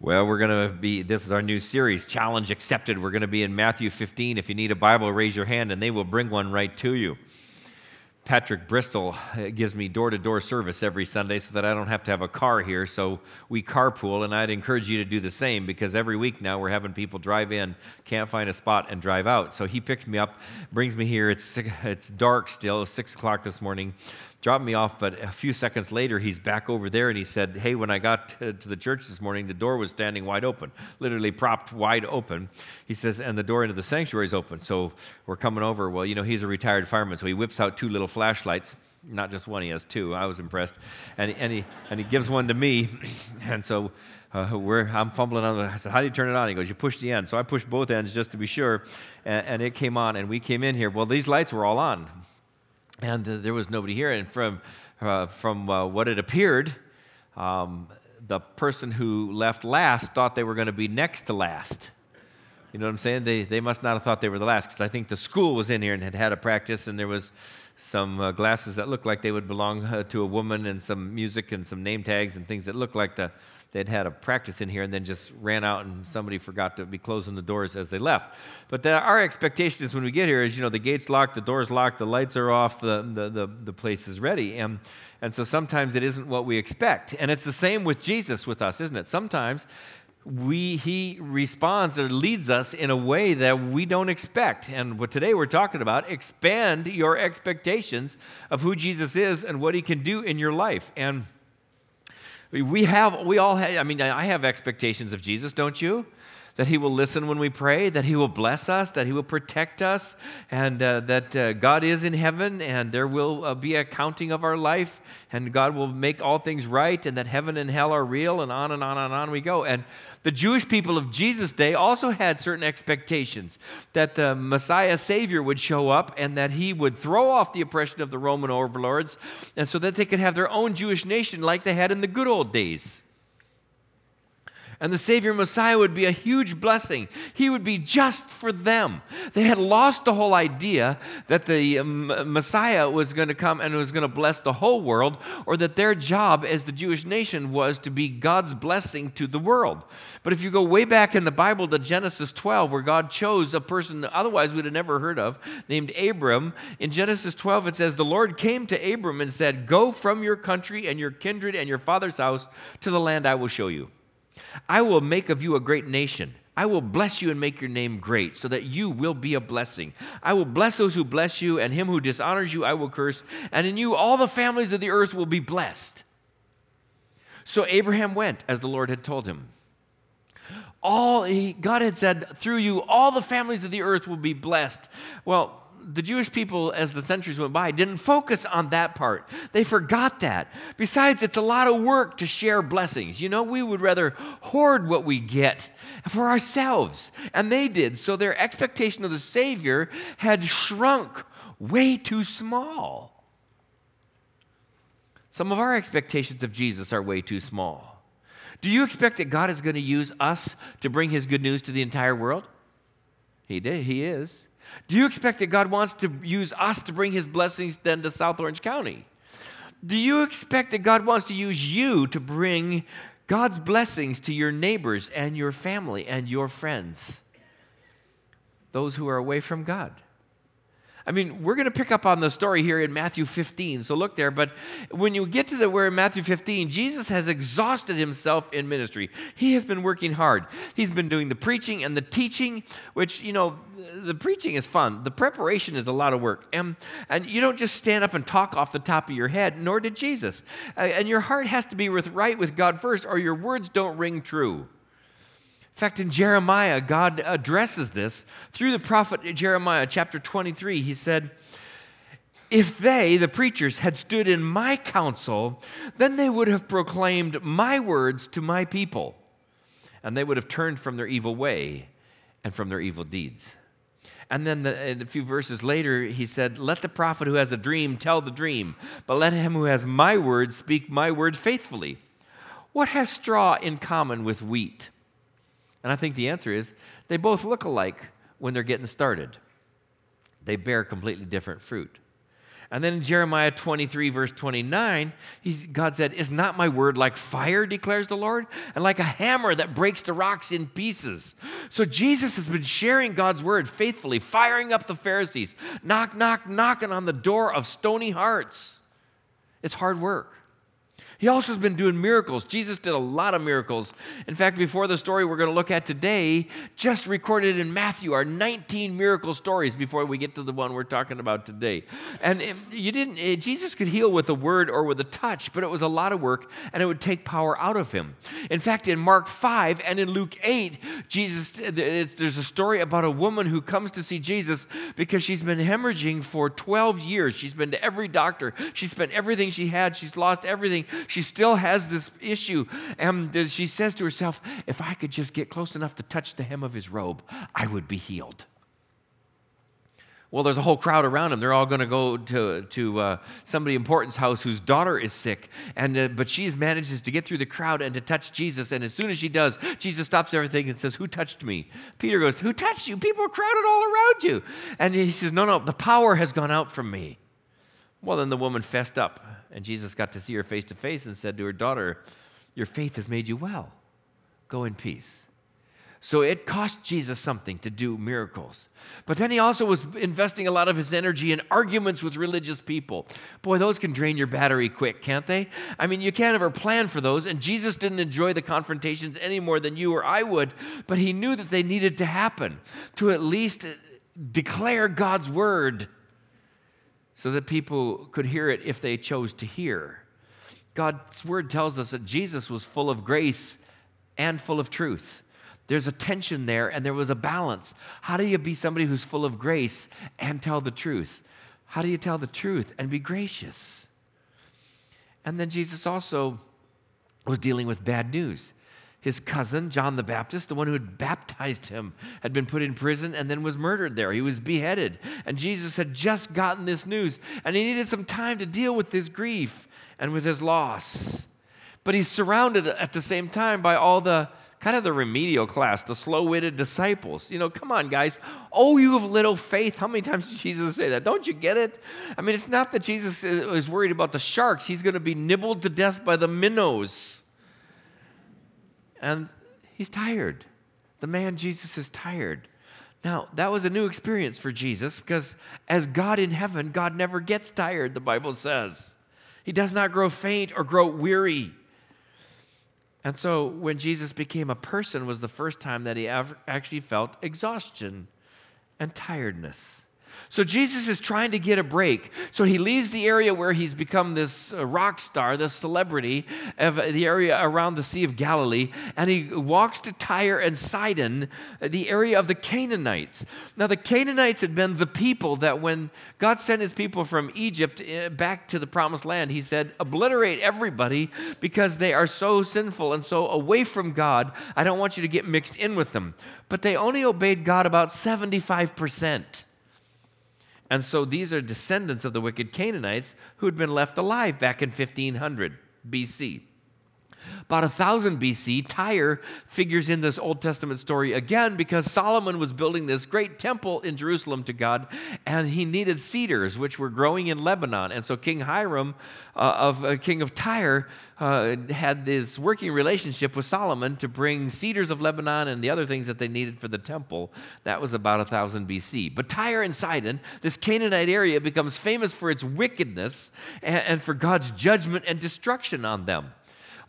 Well, we're going to be, this is our new series, Challenge Accepted. We're going to be in Matthew 15. If you need a Bible, raise your hand and they will bring one right to you. Patrick Bristol uh, gives me door to door service every Sunday so that I don't have to have a car here. So we carpool, and I'd encourage you to do the same because every week now we're having people drive in, can't find a spot, and drive out. So he picks me up, brings me here. It's, it's dark still, 6 o'clock this morning dropped me off, but a few seconds later, he's back over there and he said, Hey, when I got to the church this morning, the door was standing wide open, literally propped wide open. He says, And the door into the sanctuary is open. So we're coming over. Well, you know, he's a retired fireman, so he whips out two little flashlights. Not just one, he has two. I was impressed. And, and, he, and he gives one to me. And so uh, I'm fumbling on I said, how do you turn it on? He goes, you push the end. So I pushed both ends just to be sure, and, and, it came on, and we came in here. Well, these lights were all on and there was nobody here. And from, uh, from uh, what it appeared, um, the person who left last thought they were going to be next to last. You know what I'm saying? They, they must not have thought they were the last because I think the school was in here and had had a practice, and there was some uh, glasses that looked like they would belong uh, to a woman, and some music and some name tags and things that looked like the they'd had a practice in here and then just ran out and somebody forgot to be closing the doors as they left. But the, our expectation is when we get here is, you know, the gate's locked, the door's locked, the lights are off, the, the, the, the place is ready. And, and so sometimes it isn't what we expect. And it's the same with Jesus with us, isn't it? Sometimes we, he responds or leads us in a way that we don't expect. And what today we're talking about, expand your expectations of who Jesus is and what he can do in your life. And we have, we all have, I mean, I have expectations of Jesus, don't you? That He will listen when we pray, that He will bless us, that He will protect us, and uh, that uh, God is in heaven and there will uh, be a counting of our life, and God will make all things right, and that heaven and hell are real, and on and on and on we go. And the Jewish people of Jesus' day also had certain expectations that the Messiah Savior would show up and that he would throw off the oppression of the Roman overlords, and so that they could have their own Jewish nation like they had in the good old days. And the Savior Messiah would be a huge blessing. He would be just for them. They had lost the whole idea that the um, Messiah was going to come and was going to bless the whole world, or that their job as the Jewish nation was to be God's blessing to the world. But if you go way back in the Bible to Genesis 12, where God chose a person otherwise we'd have never heard of, named Abram, in Genesis 12 it says, The Lord came to Abram and said, Go from your country and your kindred and your father's house to the land I will show you. I will make of you a great nation. I will bless you and make your name great, so that you will be a blessing. I will bless those who bless you, and him who dishonors you I will curse, and in you all the families of the earth will be blessed. So Abraham went as the Lord had told him. All he, God had said, through you, all the families of the earth will be blessed. Well, the Jewish people, as the centuries went by, didn't focus on that part. They forgot that. Besides, it's a lot of work to share blessings. You know, we would rather hoard what we get for ourselves. And they did. So their expectation of the Savior had shrunk way too small. Some of our expectations of Jesus are way too small. Do you expect that God is going to use us to bring his good news to the entire world? He did, he is. Do you expect that God wants to use us to bring his blessings then to South Orange County? Do you expect that God wants to use you to bring God's blessings to your neighbors and your family and your friends? Those who are away from God. I mean, we're going to pick up on the story here in Matthew 15. So look there. But when you get to the where in Matthew 15, Jesus has exhausted himself in ministry. He has been working hard. He's been doing the preaching and the teaching, which, you know, the preaching is fun. The preparation is a lot of work. And, and you don't just stand up and talk off the top of your head, nor did Jesus. And your heart has to be with, right with God first, or your words don't ring true. In fact, in Jeremiah, God addresses this through the prophet Jeremiah, chapter 23. He said, If they, the preachers, had stood in my counsel, then they would have proclaimed my words to my people, and they would have turned from their evil way and from their evil deeds. And then the, a few verses later, he said, Let the prophet who has a dream tell the dream, but let him who has my word speak my word faithfully. What has straw in common with wheat? And I think the answer is they both look alike when they're getting started. They bear completely different fruit. And then in Jeremiah 23, verse 29, God said, Is not my word like fire, declares the Lord, and like a hammer that breaks the rocks in pieces? So Jesus has been sharing God's word faithfully, firing up the Pharisees, knock, knock, knocking on the door of stony hearts. It's hard work. He also has been doing miracles. Jesus did a lot of miracles. In fact, before the story we're going to look at today, just recorded in Matthew are 19 miracle stories before we get to the one we're talking about today. And you didn't eh, Jesus could heal with a word or with a touch, but it was a lot of work and it would take power out of him. In fact, in Mark 5 and in Luke 8, Jesus there's a story about a woman who comes to see Jesus because she's been hemorrhaging for 12 years. She's been to every doctor. She spent everything she had. She's lost everything she still has this issue. And she says to herself, if I could just get close enough to touch the hem of his robe, I would be healed. Well, there's a whole crowd around him. They're all going to go to, to uh, somebody important's house whose daughter is sick. And, uh, but she manages to get through the crowd and to touch Jesus. And as soon as she does, Jesus stops everything and says, Who touched me? Peter goes, Who touched you? People are crowded all around you. And he says, No, no, the power has gone out from me. Well, then the woman fessed up. And Jesus got to see her face to face and said to her daughter, Your faith has made you well. Go in peace. So it cost Jesus something to do miracles. But then he also was investing a lot of his energy in arguments with religious people. Boy, those can drain your battery quick, can't they? I mean, you can't ever plan for those, and Jesus didn't enjoy the confrontations any more than you or I would, but he knew that they needed to happen to at least declare God's word so that people could hear it if they chose to hear. God's word tells us that Jesus was full of grace and full of truth. There's a tension there and there was a balance. How do you be somebody who's full of grace and tell the truth? How do you tell the truth and be gracious? And then Jesus also was dealing with bad news his cousin, John the Baptist, the one who had baptized him, had been put in prison and then was murdered there. He was beheaded. And Jesus had just gotten this news, and he needed some time to deal with his grief and with his loss. But he's surrounded at the same time by all the kind of the remedial class, the slow witted disciples. You know, come on, guys. Oh, you have little faith. How many times did Jesus say that? Don't you get it? I mean, it's not that Jesus is worried about the sharks, he's going to be nibbled to death by the minnows and he's tired. The man Jesus is tired. Now, that was a new experience for Jesus because as God in heaven, God never gets tired, the Bible says. He does not grow faint or grow weary. And so when Jesus became a person was the first time that he actually felt exhaustion and tiredness. So Jesus is trying to get a break. So he leaves the area where he's become this uh, rock star, this celebrity of the area around the Sea of Galilee, and he walks to Tyre and Sidon, uh, the area of the Canaanites. Now, the Canaanites had been the people that when God sent his people from Egypt uh, back to the promised land, he said, obliterate everybody because they are so sinful and so away from God. I don't want you to get mixed in with them. But they only obeyed God about 75%. And so these are descendants of the wicked Canaanites who had been left alive back in 1500 BC. About 1000 BC, Tyre figures in this Old Testament story again because Solomon was building this great temple in Jerusalem to God, and he needed cedars, which were growing in Lebanon. And so King Hiram, uh, of uh, king of Tyre, uh, had this working relationship with Solomon to bring cedars of Lebanon and the other things that they needed for the temple. That was about 1000 BC. But Tyre and Sidon, this Canaanite area, becomes famous for its wickedness and, and for God's judgment and destruction on them.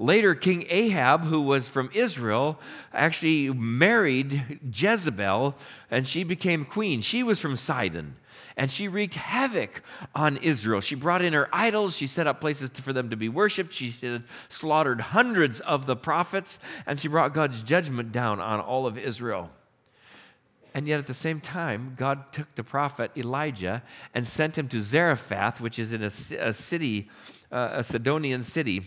Later, King Ahab, who was from Israel, actually married Jezebel and she became queen. She was from Sidon and she wreaked havoc on Israel. She brought in her idols, she set up places for them to be worshiped, she slaughtered hundreds of the prophets, and she brought God's judgment down on all of Israel. And yet, at the same time, God took the prophet Elijah and sent him to Zarephath, which is in a, a city, uh, a Sidonian city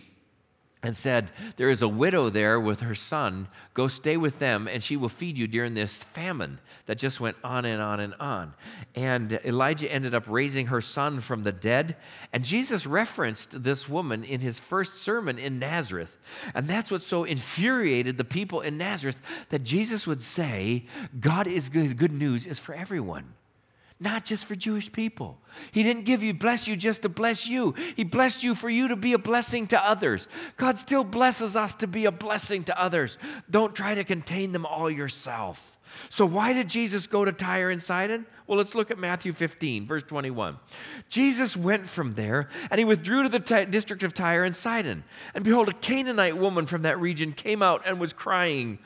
and said, There is a widow there with her son. Go stay with them, and she will feed you during this famine that just went on and on and on. And Elijah ended up raising her son from the dead. And Jesus referenced this woman in his first sermon in Nazareth. And that's what so infuriated the people in Nazareth that Jesus would say, God is good, good news is for everyone. Not just for Jewish people. He didn't give you, bless you just to bless you. He blessed you for you to be a blessing to others. God still blesses us to be a blessing to others. Don't try to contain them all yourself. So, why did Jesus go to Tyre and Sidon? Well, let's look at Matthew 15, verse 21. Jesus went from there, and he withdrew to the t- district of Tyre and Sidon. And behold, a Canaanite woman from that region came out and was crying,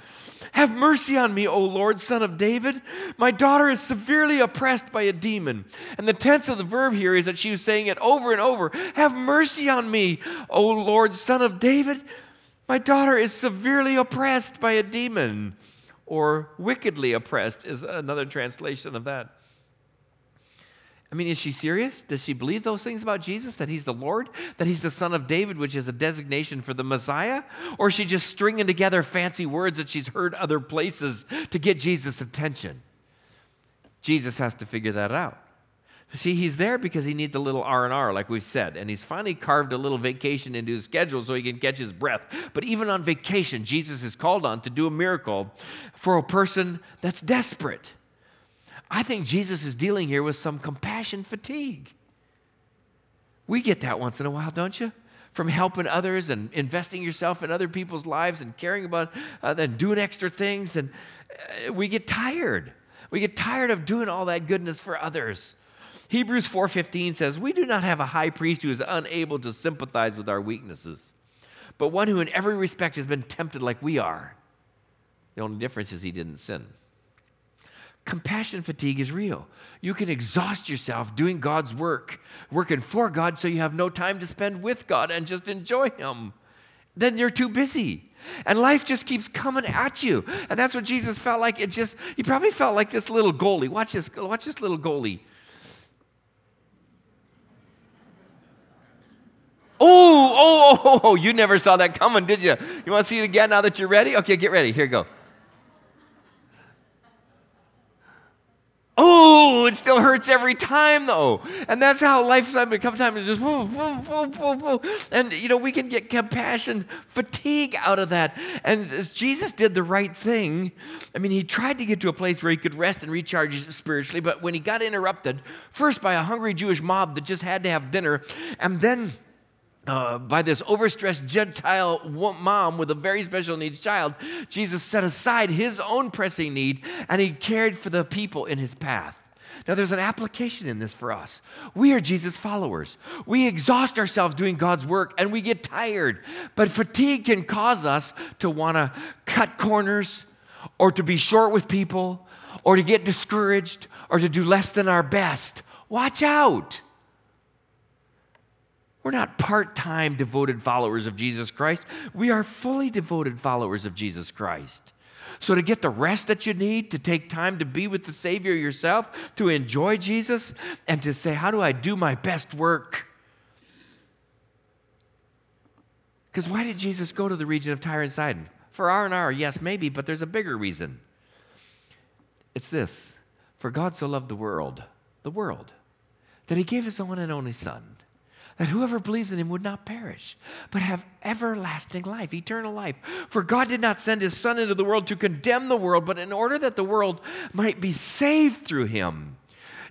Have mercy on me, O Lord, son of David. My daughter is severely oppressed by a demon. And the tense of the verb here is that she was saying it over and over Have mercy on me, O Lord, son of David. My daughter is severely oppressed by a demon or wickedly oppressed is another translation of that. I mean, is she serious? Does she believe those things about Jesus? That he's the Lord? That he's the son of David, which is a designation for the Messiah? Or is she just stringing together fancy words that she's heard other places to get Jesus' attention? Jesus has to figure that out. See, he's there because he needs a little R&R like we've said, and he's finally carved a little vacation into his schedule so he can catch his breath. But even on vacation, Jesus is called on to do a miracle for a person that's desperate. I think Jesus is dealing here with some compassion fatigue. We get that once in a while, don't you? From helping others and investing yourself in other people's lives and caring about uh, and doing extra things, and uh, we get tired. We get tired of doing all that goodness for others. Hebrews 4:15 says, "We do not have a high priest who is unable to sympathize with our weaknesses, but one who in every respect has been tempted like we are. The only difference is he didn't sin." Compassion fatigue is real. You can exhaust yourself doing God's work, working for God so you have no time to spend with God and just enjoy him. Then you're too busy. And life just keeps coming at you. And that's what Jesus felt like. It just, he probably felt like this little goalie. Watch this, watch this little goalie. Oh, oh, oh, oh, you never saw that coming, did you? You want to see it again now that you're ready? Okay, get ready. Here you go. Oh, it still hurts every time though. And that's how life sometimes is just. And you know, we can get compassion fatigue out of that. And Jesus did the right thing. I mean, he tried to get to a place where he could rest and recharge spiritually, but when he got interrupted, first by a hungry Jewish mob that just had to have dinner, and then uh, by this overstressed Gentile mom with a very special needs child, Jesus set aside his own pressing need and he cared for the people in his path. Now, there's an application in this for us. We are Jesus followers. We exhaust ourselves doing God's work and we get tired. But fatigue can cause us to want to cut corners or to be short with people or to get discouraged or to do less than our best. Watch out. We're not part time devoted followers of Jesus Christ. We are fully devoted followers of Jesus Christ. So, to get the rest that you need, to take time to be with the Savior yourself, to enjoy Jesus, and to say, How do I do my best work? Because why did Jesus go to the region of Tyre and Sidon? For R and R, yes, maybe, but there's a bigger reason. It's this For God so loved the world, the world, that he gave his one and only Son that whoever believes in him would not perish, but have everlasting life, eternal life. For God did not send his Son into the world to condemn the world, but in order that the world might be saved through him.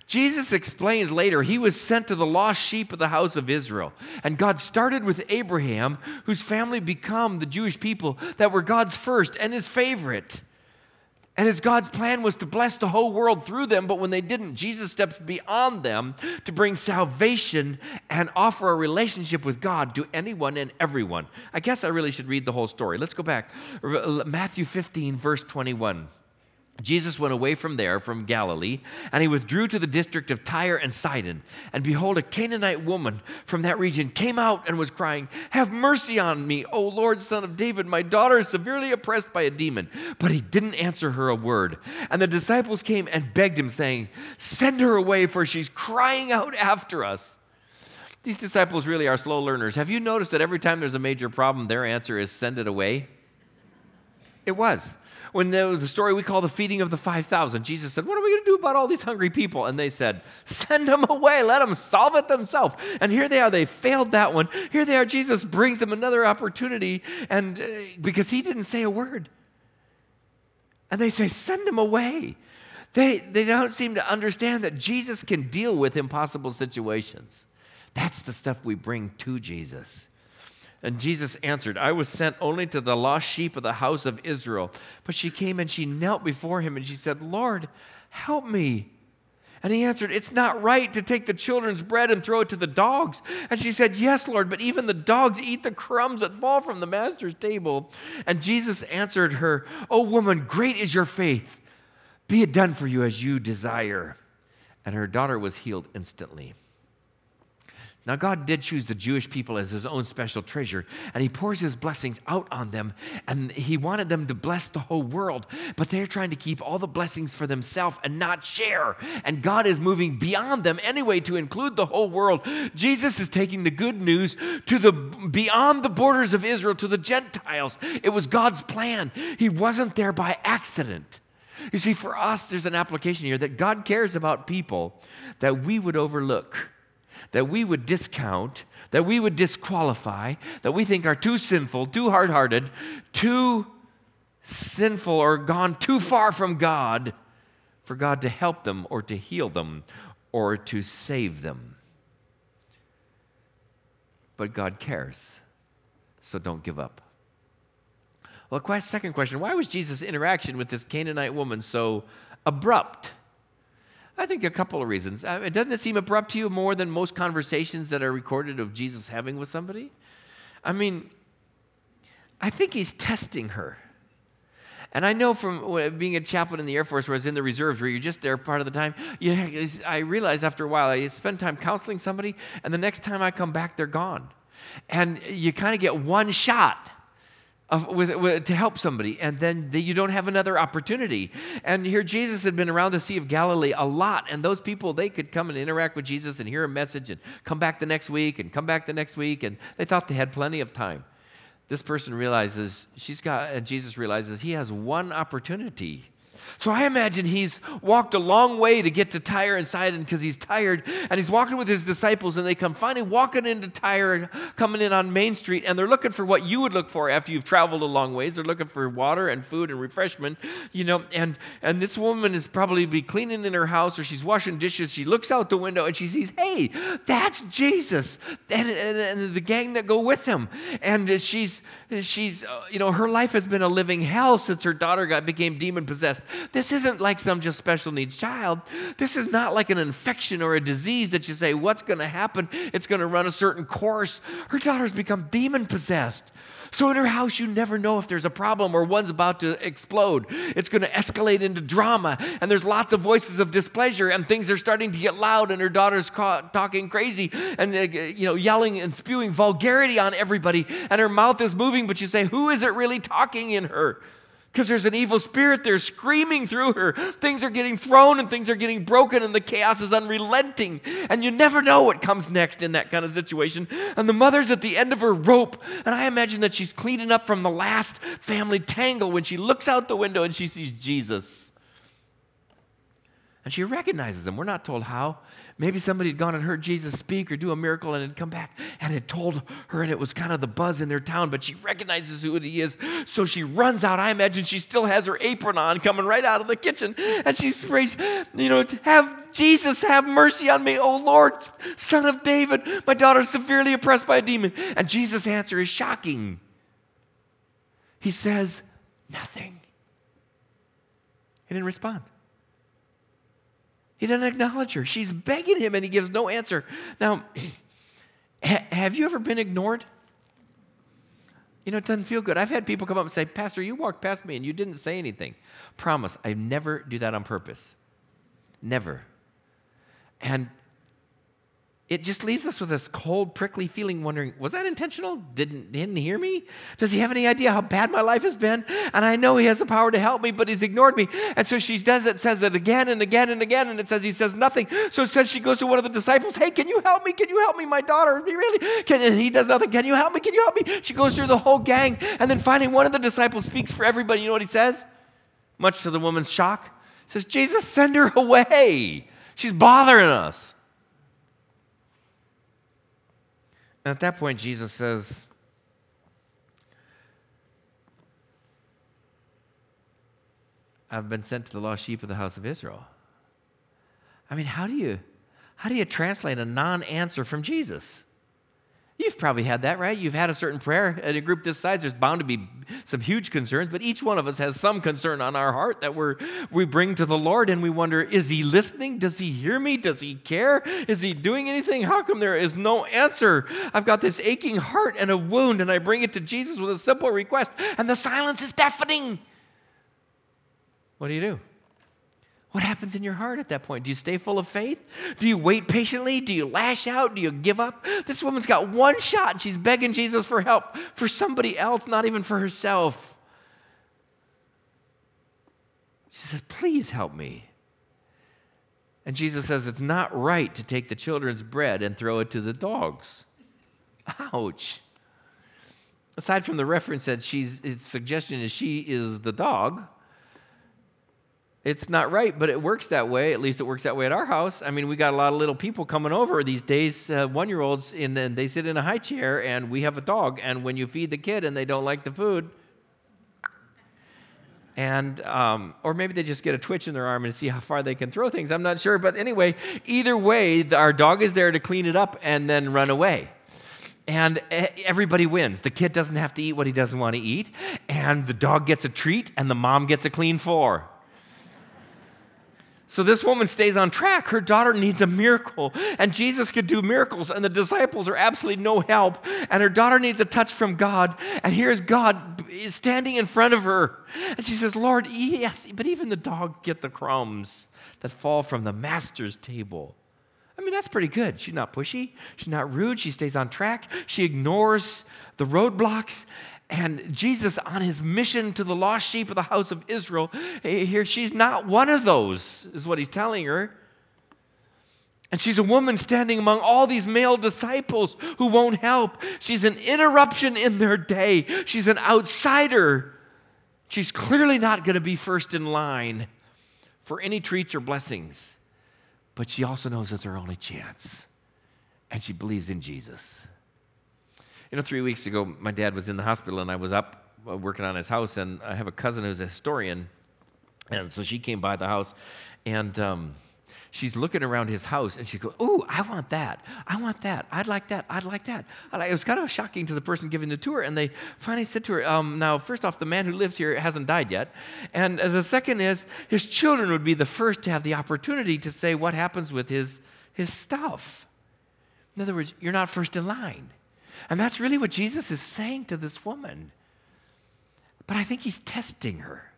Jesus explains later he was sent to the lost sheep of the house of Israel. And God started with Abraham, whose family become the Jewish people that were God's first and his favorite. And as God's plan was to bless the whole world through them, but when they didn't, Jesus steps beyond them to bring salvation and offer a relationship with God to anyone and everyone. I guess I really should read the whole story. Let's go back. Matthew 15, verse 21. Jesus went away from there, from Galilee, and he withdrew to the district of Tyre and Sidon. And behold, a Canaanite woman from that region came out and was crying, Have mercy on me, O Lord, son of David. My daughter is severely oppressed by a demon. But he didn't answer her a word. And the disciples came and begged him, saying, Send her away, for she's crying out after us. These disciples really are slow learners. Have you noticed that every time there's a major problem, their answer is send it away? It was when there was the story we call the feeding of the 5,000, Jesus said, What are we going to do about all these hungry people? And they said, Send them away. Let them solve it themselves. And here they are. They failed that one. Here they are. Jesus brings them another opportunity and uh, because he didn't say a word. And they say, Send them away. They, they don't seem to understand that Jesus can deal with impossible situations. That's the stuff we bring to Jesus. And Jesus answered, I was sent only to the lost sheep of the house of Israel. But she came and she knelt before him and she said, Lord, help me. And he answered, It's not right to take the children's bread and throw it to the dogs. And she said, Yes, Lord, but even the dogs eat the crumbs that fall from the master's table. And Jesus answered her, O woman, great is your faith. Be it done for you as you desire. And her daughter was healed instantly. Now, God did choose the Jewish people as his own special treasure, and he pours his blessings out on them, and he wanted them to bless the whole world. But they're trying to keep all the blessings for themselves and not share. And God is moving beyond them anyway to include the whole world. Jesus is taking the good news to the beyond the borders of Israel to the Gentiles. It was God's plan. He wasn't there by accident. You see, for us, there's an application here that God cares about people that we would overlook that we would discount, that we would disqualify, that we think are too sinful, too hard hearted, too sinful, or gone too far from God for God to help them or to heal them or to save them. But God cares, so don't give up. Well, second question why was Jesus' interaction with this Canaanite woman so abrupt? I think a couple of reasons. Uh, doesn't it seem abrupt to you more than most conversations that are recorded of Jesus having with somebody? I mean, I think he's testing her. And I know from being a chaplain in the Air Force, where I was in the reserves, where you're just there part of the time, you, I realized after a while, I spend time counseling somebody, and the next time I come back, they're gone. And you kind of get one shot of, with, with, to help somebody, and then the, you don't have another opportunity. And here, Jesus had been around the Sea of Galilee a lot, and those people they could come and interact with Jesus and hear a message and come back the next week and come back the next week, and they thought they had plenty of time. This person realizes she's got, and Jesus realizes he has one opportunity so I imagine he's walked a long way to get to Tyre and Sidon because he's tired, and he's walking with his disciples, and they come finally walking into Tyre, coming in on Main Street, and they're looking for what you would look for after you've traveled a long ways. They're looking for water and food and refreshment, you know. And and this woman is probably be cleaning in her house or she's washing dishes. She looks out the window and she sees, hey, that's Jesus and, and, and the gang that go with him, and she's she's uh, you know her life has been a living hell since her daughter got became demon possessed. This isn't like some just special needs child. This is not like an infection or a disease that you say, what's going to happen? It's going to run a certain course. Her daughter's become demon possessed. So in her house, you never know if there's a problem or one's about to explode. It's going to escalate into drama, and there's lots of voices of displeasure, and things are starting to get loud, and her daughter's ca- talking crazy and uh, you know yelling and spewing vulgarity on everybody, and her mouth is moving. But you say, who is it really talking in her? Because there's an evil spirit there screaming through her. Things are getting thrown and things are getting broken, and the chaos is unrelenting. And you never know what comes next in that kind of situation. And the mother's at the end of her rope, and I imagine that she's cleaning up from the last family tangle when she looks out the window and she sees Jesus. And she recognizes him. We're not told how. Maybe somebody had gone and heard Jesus speak or do a miracle and had come back and had told her, and it was kind of the buzz in their town, but she recognizes who he is. So she runs out. I imagine she still has her apron on, coming right out of the kitchen. And she prays, you know, have Jesus have mercy on me, oh Lord, son of David. My daughter is severely oppressed by a demon. And Jesus' answer is shocking. He says, nothing. He didn't respond. He doesn't acknowledge her. She's begging him and he gives no answer. Now, have you ever been ignored? You know, it doesn't feel good. I've had people come up and say, Pastor, you walked past me and you didn't say anything. Promise, I never do that on purpose. Never. And it just leaves us with this cold, prickly feeling, wondering, was that intentional? Didn't didn't hear me? Does he have any idea how bad my life has been? And I know he has the power to help me, but he's ignored me. And so she does it, says it again and again and again, and it says he says nothing. So it says she goes to one of the disciples, Hey, can you help me? Can you help me? My daughter, really can and he does nothing. Can you help me? Can you help me? She goes through the whole gang, and then finally one of the disciples speaks for everybody. You know what he says? Much to the woman's shock. Says, Jesus, send her away. She's bothering us. And at that point, Jesus says, I've been sent to the lost sheep of the house of Israel. I mean, how do you how do you translate a non-answer from Jesus? You've probably had that, right? You've had a certain prayer at a group this size. There's bound to be some huge concerns, but each one of us has some concern on our heart that we're, we bring to the Lord and we wonder, is He listening? Does He hear me? Does He care? Is He doing anything? How come there is no answer? I've got this aching heart and a wound, and I bring it to Jesus with a simple request, and the silence is deafening. What do you do? What happens in your heart at that point? Do you stay full of faith? Do you wait patiently? Do you lash out? Do you give up? This woman's got one shot and she's begging Jesus for help for somebody else, not even for herself. She says, Please help me. And Jesus says, It's not right to take the children's bread and throw it to the dogs. Ouch. Aside from the reference that she's, its suggestion is she is the dog, it's not right, but it works that way. At least it works that way at our house. I mean, we got a lot of little people coming over these days, uh, one year olds, and then they sit in a high chair, and we have a dog. And when you feed the kid and they don't like the food, and um, or maybe they just get a twitch in their arm and see how far they can throw things. I'm not sure, but anyway, either way, our dog is there to clean it up and then run away and everybody wins. The kid doesn't have to eat what he doesn't want to eat, and the dog gets a treat, and the mom gets a clean floor. So this woman stays on track. Her daughter needs a miracle, and Jesus could do miracles, and the disciples are absolutely no help. And her daughter needs a touch from God, and here's God standing in front of her. And she says, Lord, yes, but even the dog get the crumbs that fall from the master's table. I mean, that's pretty good. She's not pushy, she's not rude, she stays on track, she ignores the roadblocks, and Jesus, on his mission to the lost sheep of the house of Israel, here she's not one of those, is what he's telling her. And she's a woman standing among all these male disciples who won't help. She's an interruption in their day. She's an outsider. She's clearly not going to be first in line for any treats or blessings. But she also knows it's her only chance. And she believes in Jesus. You know, three weeks ago, my dad was in the hospital and I was up uh, working on his house, and I have a cousin who's a historian. And so she came by the house and um, she's looking around his house and she goes, Ooh, I want that. I want that. I'd like that. I'd like that. it was kind of shocking to the person giving the tour. And they finally said to her, um, Now, first off, the man who lives here hasn't died yet. And the second is, his children would be the first to have the opportunity to say what happens with his, his stuff. In other words, you're not first in line. And that's really what Jesus is saying to this woman. But I think he's testing her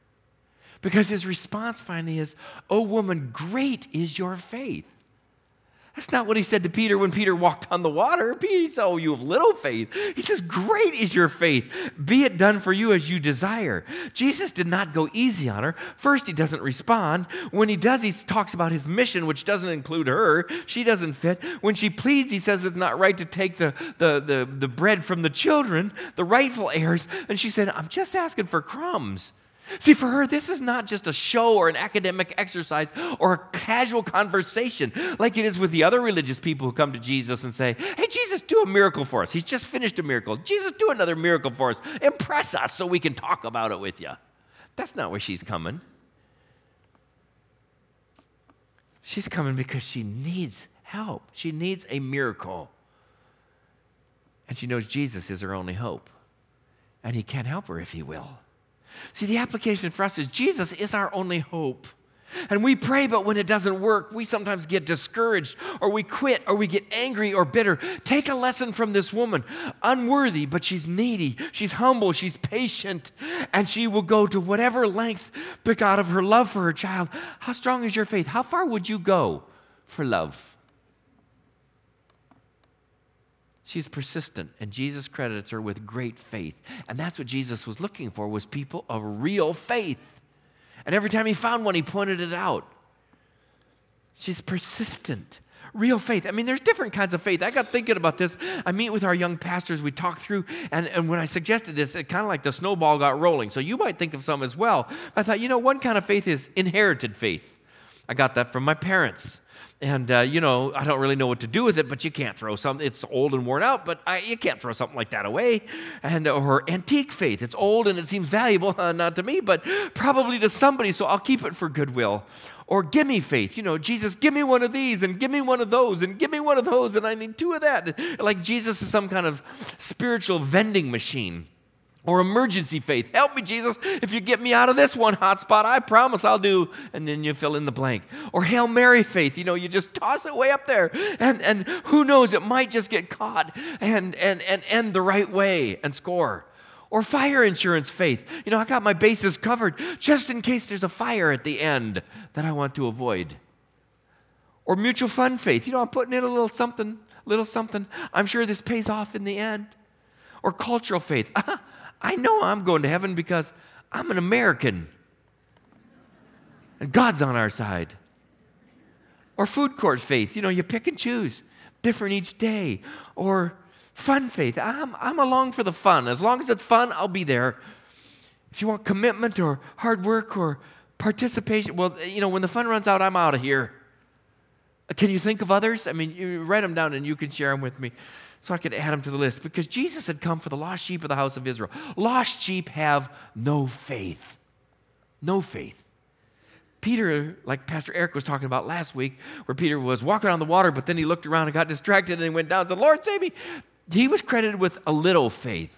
because his response finally is, Oh, woman, great is your faith. That's not what he said to Peter when Peter walked on the water. Peter said, Oh, you have little faith. He says, Great is your faith. Be it done for you as you desire. Jesus did not go easy on her. First, he doesn't respond. When he does, he talks about his mission, which doesn't include her. She doesn't fit. When she pleads, he says it's not right to take the, the, the, the bread from the children, the rightful heirs. And she said, I'm just asking for crumbs. See, for her, this is not just a show or an academic exercise or a casual conversation like it is with the other religious people who come to Jesus and say, Hey, Jesus, do a miracle for us. He's just finished a miracle. Jesus, do another miracle for us. Impress us so we can talk about it with you. That's not where she's coming. She's coming because she needs help, she needs a miracle. And she knows Jesus is her only hope. And he can't help her if he will. See, the application for us is Jesus is our only hope. And we pray, but when it doesn't work, we sometimes get discouraged or we quit or we get angry or bitter. Take a lesson from this woman. Unworthy, but she's needy. She's humble. She's patient. And she will go to whatever length out of her love for her child. How strong is your faith? How far would you go for love? She's persistent, and Jesus credits her with great faith. And that's what Jesus was looking for was people of real faith. And every time he found one, he pointed it out. She's persistent. Real faith. I mean, there's different kinds of faith. I got thinking about this. I meet with our young pastors, we talk through, and, and when I suggested this, it kind of like the snowball got rolling. So you might think of some as well. I thought, you know, one kind of faith is inherited faith. I got that from my parents. And, uh, you know, I don't really know what to do with it, but you can't throw something. It's old and worn out, but I, you can't throw something like that away. And, or antique faith. It's old and it seems valuable, uh, not to me, but probably to somebody, so I'll keep it for goodwill. Or gimme faith. You know, Jesus, give me one of these and give me one of those and give me one of those and I need two of that. Like Jesus is some kind of spiritual vending machine. Or emergency faith. Help me, Jesus. If you get me out of this one hot spot, I promise I'll do. And then you fill in the blank. Or Hail Mary faith. You know, you just toss it way up there. And, and who knows, it might just get caught and, and, and end the right way and score. Or fire insurance faith. You know, I got my bases covered just in case there's a fire at the end that I want to avoid. Or mutual fund faith. You know, I'm putting in a little something, little something. I'm sure this pays off in the end. Or cultural faith. I know I'm going to heaven because I'm an American. And God's on our side. Or food court faith. You know, you pick and choose, different each day. Or fun faith. I'm, I'm along for the fun. As long as it's fun, I'll be there. If you want commitment or hard work or participation, well, you know, when the fun runs out, I'm out of here. Can you think of others? I mean, you write them down and you can share them with me so I could add them to the list because Jesus had come for the lost sheep of the house of Israel. Lost sheep have no faith. No faith. Peter, like Pastor Eric was talking about last week, where Peter was walking on the water, but then he looked around and got distracted and he went down and said, Lord, save me. He was credited with a little faith.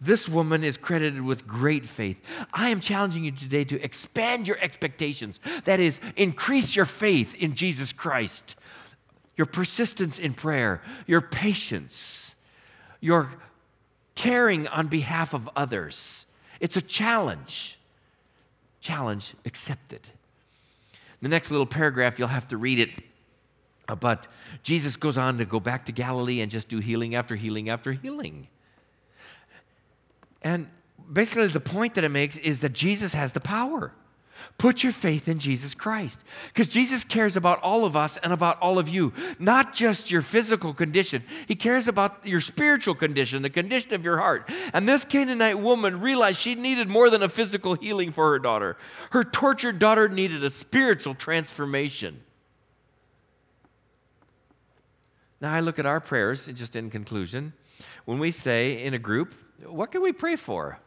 This woman is credited with great faith. I am challenging you today to expand your expectations. That is, increase your faith in Jesus Christ your persistence in prayer, your patience, your caring on behalf of others. It's a challenge. Challenge accepted. The next little paragraph, you'll have to read it. Uh, but Jesus goes on to go back to Galilee and just do healing after healing after healing. And basically, the point that it makes is that Jesus has the power. Put your faith in Jesus Christ. Because Jesus cares about all of us and about all of you, not just your physical condition. He cares about your spiritual condition, the condition of your heart. And this Canaanite woman realized she needed more than a physical healing for her daughter. Her tortured daughter needed a spiritual transformation. Now, I look at our prayers, just in conclusion, when we say in a group, what can we pray for?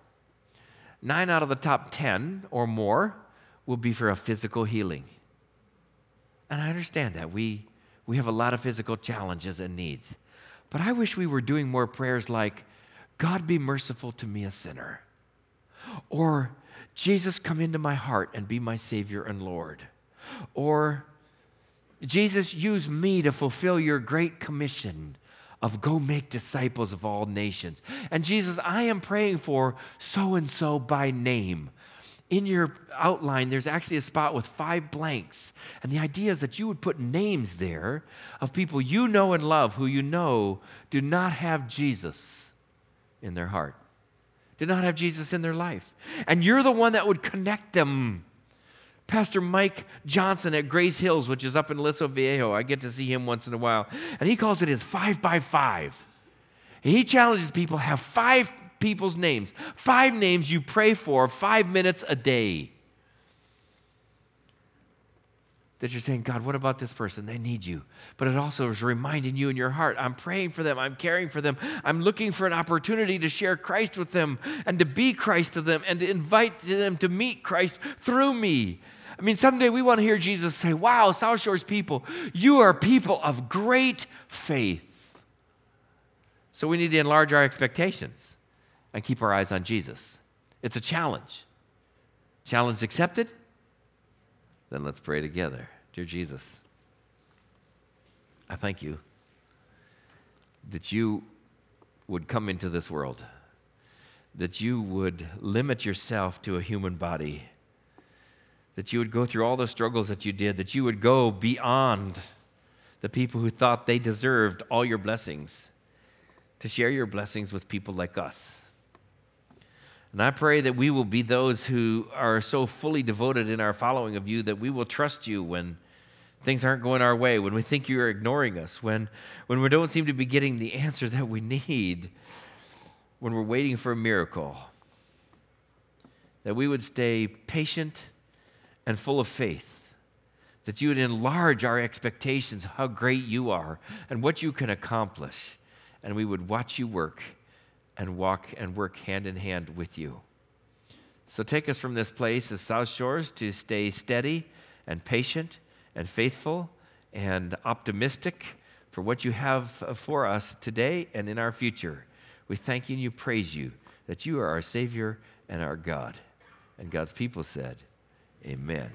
Nine out of the top 10 or more will be for a physical healing. And I understand that. We, we have a lot of physical challenges and needs. But I wish we were doing more prayers like, God be merciful to me, a sinner. Or, Jesus, come into my heart and be my Savior and Lord. Or, Jesus, use me to fulfill your great commission of go make disciples of all nations. And Jesus, I am praying for so and so by name in your outline, there's actually a spot with five blanks. And the idea is that you would put names there of people you know and love who you know do not have Jesus in their heart, do not have Jesus in their life. And you're the one that would connect them. Pastor Mike Johnson at Grace Hills, which is up in Aliso Viejo, I get to see him once in a while, and he calls it his five by five. He challenges people have five people's names. Five names you pray for five minutes a day. That you're saying, God, what about this person? They need you. But it also is reminding you in your heart, I'm praying for them, I'm caring for them, I'm looking for an opportunity to share Christ with them and to be Christ to them and to invite them to meet Christ through me. I mean, someday we want to hear Jesus say, Wow, South Shore's people, you are people of great faith. So we need to enlarge our expectations and keep our eyes on Jesus. It's a challenge. Challenge accepted? Then let's pray together. Dear Jesus, I thank you that you would come into this world, that you would limit yourself to a human body, that you would go through all the struggles that you did, that you would go beyond the people who thought they deserved all your blessings, to share your blessings with people like us. And I pray that we will be those who are so fully devoted in our following of you that we will trust you when things aren't going our way, when we think you're ignoring us, when, when we don't seem to be getting the answer that we need, when we're waiting for a miracle. That we would stay patient and full of faith. That you would enlarge our expectations of how great you are and what you can accomplish. And we would watch you work and walk and work hand in hand with you. So take us from this place as South Shores to stay steady and patient and faithful and optimistic for what you have for us today and in our future. We thank you and you praise you that you are our Savior and our God. And God's people said, Amen.